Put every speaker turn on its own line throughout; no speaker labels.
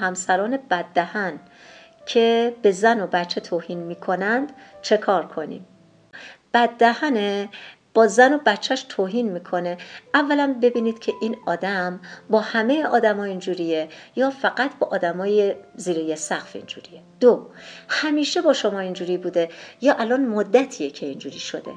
همسران بددهن که به زن و بچه توهین می‌کنند چه کار کنیم؟ بددهنه با زن و بچهش توهین می‌کنه. اولا ببینید که این آدم با همه آدما اینجوریه یا فقط با آدمای زیر یه سقف اینجوریه؟ دو همیشه با شما اینجوری بوده یا الان مدتیه که اینجوری شده؟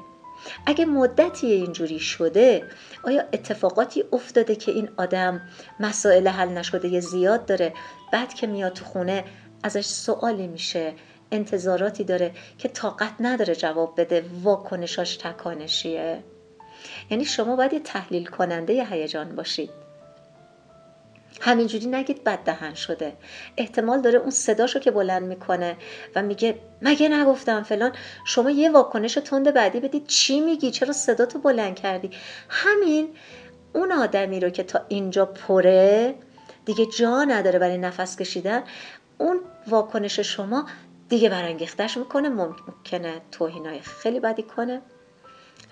اگه مدتی اینجوری شده آیا اتفاقاتی افتاده که این آدم مسائل حل نشده زیاد داره بعد که میاد تو خونه ازش سوالی میشه انتظاراتی داره که طاقت نداره جواب بده واکنشاش تکانشیه؟ یعنی شما باید یه تحلیل کننده هیجان باشید. همینجوری نگید بد دهن شده. احتمال داره اون صداشو که بلند می‌کنه و میگه مگه نگفتم فلان؟ شما یه واکنش تند بعدی بدید. چی میگی؟ چرا صداتو بلند کردی؟ همین اون آدمی رو که تا اینجا پره دیگه جا نداره برای نفس کشیدن. اون واکنش شما دیگه برانگیختش می‌کنه. ممکنه توهینای خیلی بدی کنه.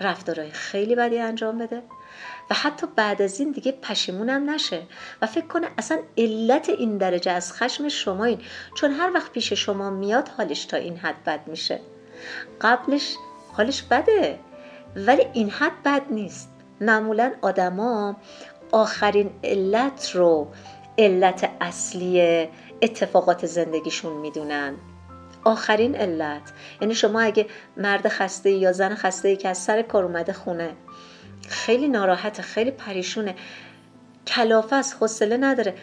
رفتارهای خیلی بدی انجام بده و حتی بعد از این دیگه پشیمونم نشه و فکر کنه اصلا علت این درجه از خشم شما این چون هر وقت پیش شما میاد حالش تا این حد بد میشه. قبلش حالش بده ولی این حد بد نیست. معمولا آدما آخرین علت رو علت اصلی اتفاقات زندگیشون می‌دونن. آخرین علت. یعنی شما اگه مرد خسته یا زن خسته ای که از سر کار اومده خونه خیلی ناراحته خیلی پریشونه کلافه است حوصله نداره.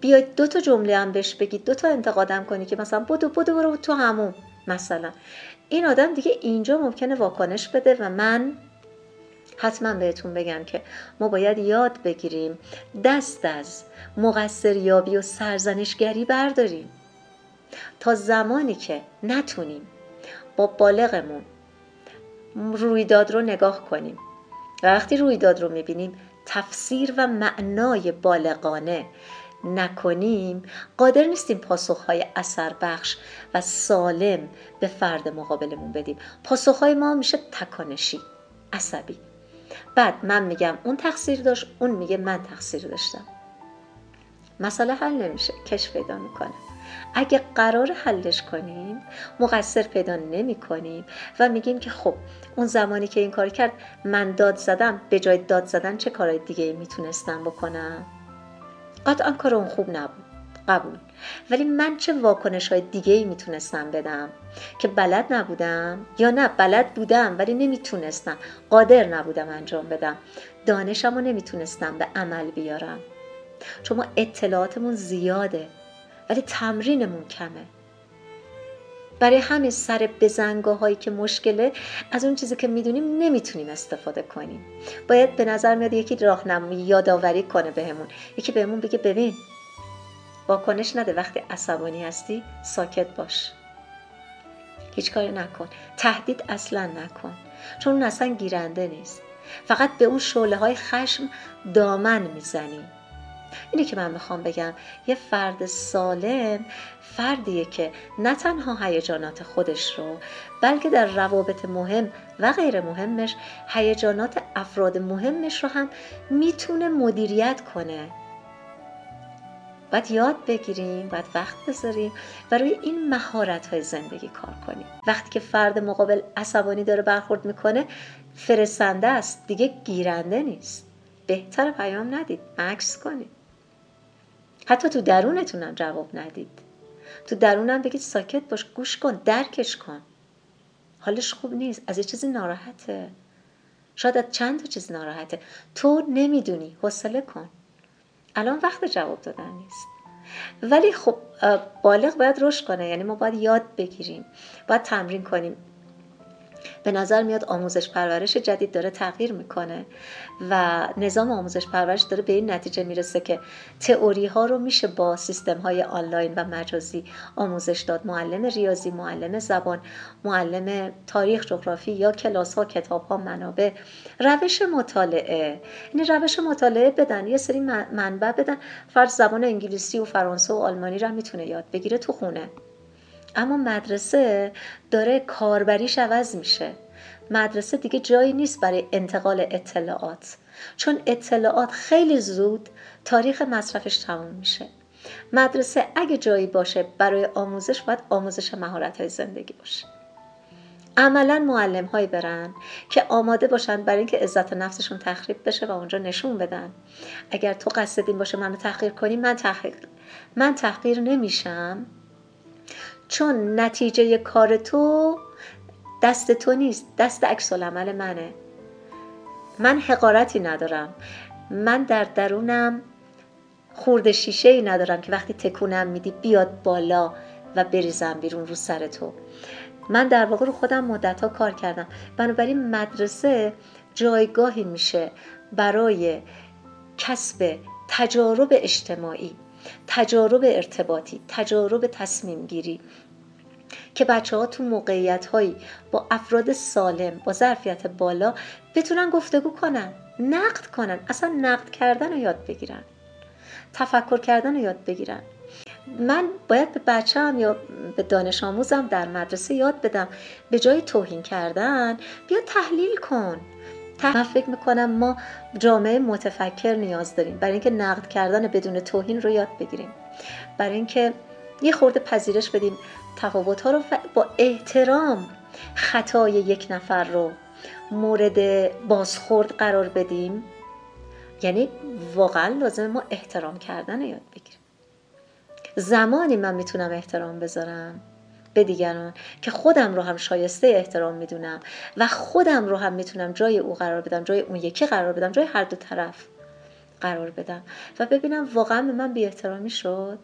بیاید دو تا جمله هم بهش بگید دو تا انتقادم کنی که مثلا بدو بدو برو تو همون مثلا. این آدم دیگه اینجا ممکنه واکنش بده و من حتما بهتون بگم که ما باید یاد بگیریم دست از مقصر یابی و سرزنشگری برداریم. تا زمانی که نتونیم با بالغمون رویداد رو نگاه کنیم. و وقتی رویداد رو می‌بینیم تفسیر و معنای بالغانه نکنیم قادر نیستیم پاسخهای اثر بخش و سالم به فرد مقابلمون بدیم. پاسخهای ما میشه تکانشی عصبی. بعد من میگم اون تقصیر داشت اون میگه من تقصیر داشتم. مسئله حل نمیشه کش پیدا می‌کنه. اگه قرار حلش کنیم مقصر پیدا نمی کنیم و میگیم که خب اون زمانی که این کار کرد من داد زدم به جای داد زدن چه کارهای دیگه می‌تونستم بکنم؟ قطعا کار اون خوب نبود قبول. ولی من چه واکنش های دیگه ای می‌تونستم بدم؟ که بلد نبودم؟ یا نه بلد بودم ولی نمی‌تونستم. قادر نبودم انجام بدم. دانشم رو نمی‌تونستم به عمل بیارم. چون ما اطلاعاتمون زیاده. ولی تمرینمون کمه. برای همین سر بزنگاه هایی که مشکله از اون چیزی که می‌دونیم نمی‌تونیم استفاده کنیم. باید به نظر میاد یکی راهنمایی یادآوری کنه بهمون. یکی بهمون بگه ببین واکنش نده. وقتی عصبانی هستی ساکت باش. هیچ کاری نکن. تهدید اصلا نکن. چون اون اصلا گیرنده نیست. فقط به اون شعله های خشم دامن می‌زنی. اینی که من می‌خوام بگم یه فرد سالم فردیه که نه تنها هیجانات خودش رو بلکه در روابط مهم و غیر مهمش هیجانات افراد مهمش رو هم می‌تونه مدیریت کنه. باید یاد بگیریم باید وقت بذاریم و روی این مهارت های زندگی کار کنیم. وقتی که فرد مقابل عصبانی داره برخورد می‌کنه فرستنده است دیگه گیرنده نیست. بهتر پیام ندید مکس کنید. حتی تو درونتونم جواب ندید. تو درونم بگید ساکت باش گوش کن درکش کن. حالش خوب نیست از یه چیزی ناراحته. شاید از چند تا چیز ناراحته. تو نمی‌دونی حوصله کن. الان وقت جواب دادن نیست. ولی خب بالغ باید رشد کنه. یعنی ما باید یاد بگیریم. باید تمرین کنیم. به نظر میاد آموزش پرورش جدید داره تغییر می‌کنه و نظام آموزش پرورش داره به این نتیجه می‌رسه که تئوری ها رو میشه با سیستم های آنلاین و مجازی آموزش داد. معلم ریاضی معلم زبان معلم تاریخ جغرافی یا کلاس ها کتاب ها منابع. روش مطالعه. این روش مطالعه بدن یه سری منبع بدن. فرض زبان انگلیسی و فرانسه و آلمانی رو می‌تونه یاد بگیره تو خونه. اما مدرسه داره کاربریش عوض میشه. مدرسه دیگه جایی نیست برای انتقال اطلاعات. چون اطلاعات خیلی زود تاریخ مصرفش تموم میشه. مدرسه اگه جایی باشه برای آموزش باید آموزش مهارت های زندگی باشه. عملا معلم هایی برن که آماده باشن برای اینکه عزت نفسشون تخریب بشه و اونجا نشون بدن. اگر تو قصد این باشه منو تحقیر کنی من تحقیر من تحقیر نمیشم. چون نتیجه کار تو دست تو نیست دست عکس عمل منه. من حقارتی ندارم. من در درونم خورده شیشه ای ندارم که وقتی تکونم میدی بیاد بالا و بریزم بیرون رو سر تو. من در واقع رو خودم مدت ها کار کردم. بنابراین مدرسه جایگاهی میشه برای کسب تجارب اجتماعی. تجارب ارتباطی تجارب تصمیم گیری که بچه ها تو موقعیت هایی با افراد سالم با ظرفیت بالا بتونن گفتگو کنن نقد کنن اصلا نقد کردن رو یاد بگیرن تفکر کردن رو یاد بگیرن. من باید به بچه هم یا به دانش آموزم در مدرسه یاد بدم به جای توهین کردن بیا تحلیل کن. من فکر می‌کنم ما جامعه متفکر نیاز داریم. برای اینکه نقد کردن بدون توهین رو یاد بگیریم. برای اینکه یه خورده پذیرش بدیم تفاوت ها رو با احترام خطای یک نفر رو مورد بازخورد قرار بدیم. یعنی واقعا لازم ما احترام کردن یاد بگیریم. زمانی من می‌تونم احترام بذارم؟ به دیگران که خودم رو هم شایسته احترام می‌دونم و خودم رو هم می‌تونم جای او قرار بدم جای اون یکی قرار بدم جای هر دو طرف قرار بدم. و ببینم واقعا به من بی احترامی شد؟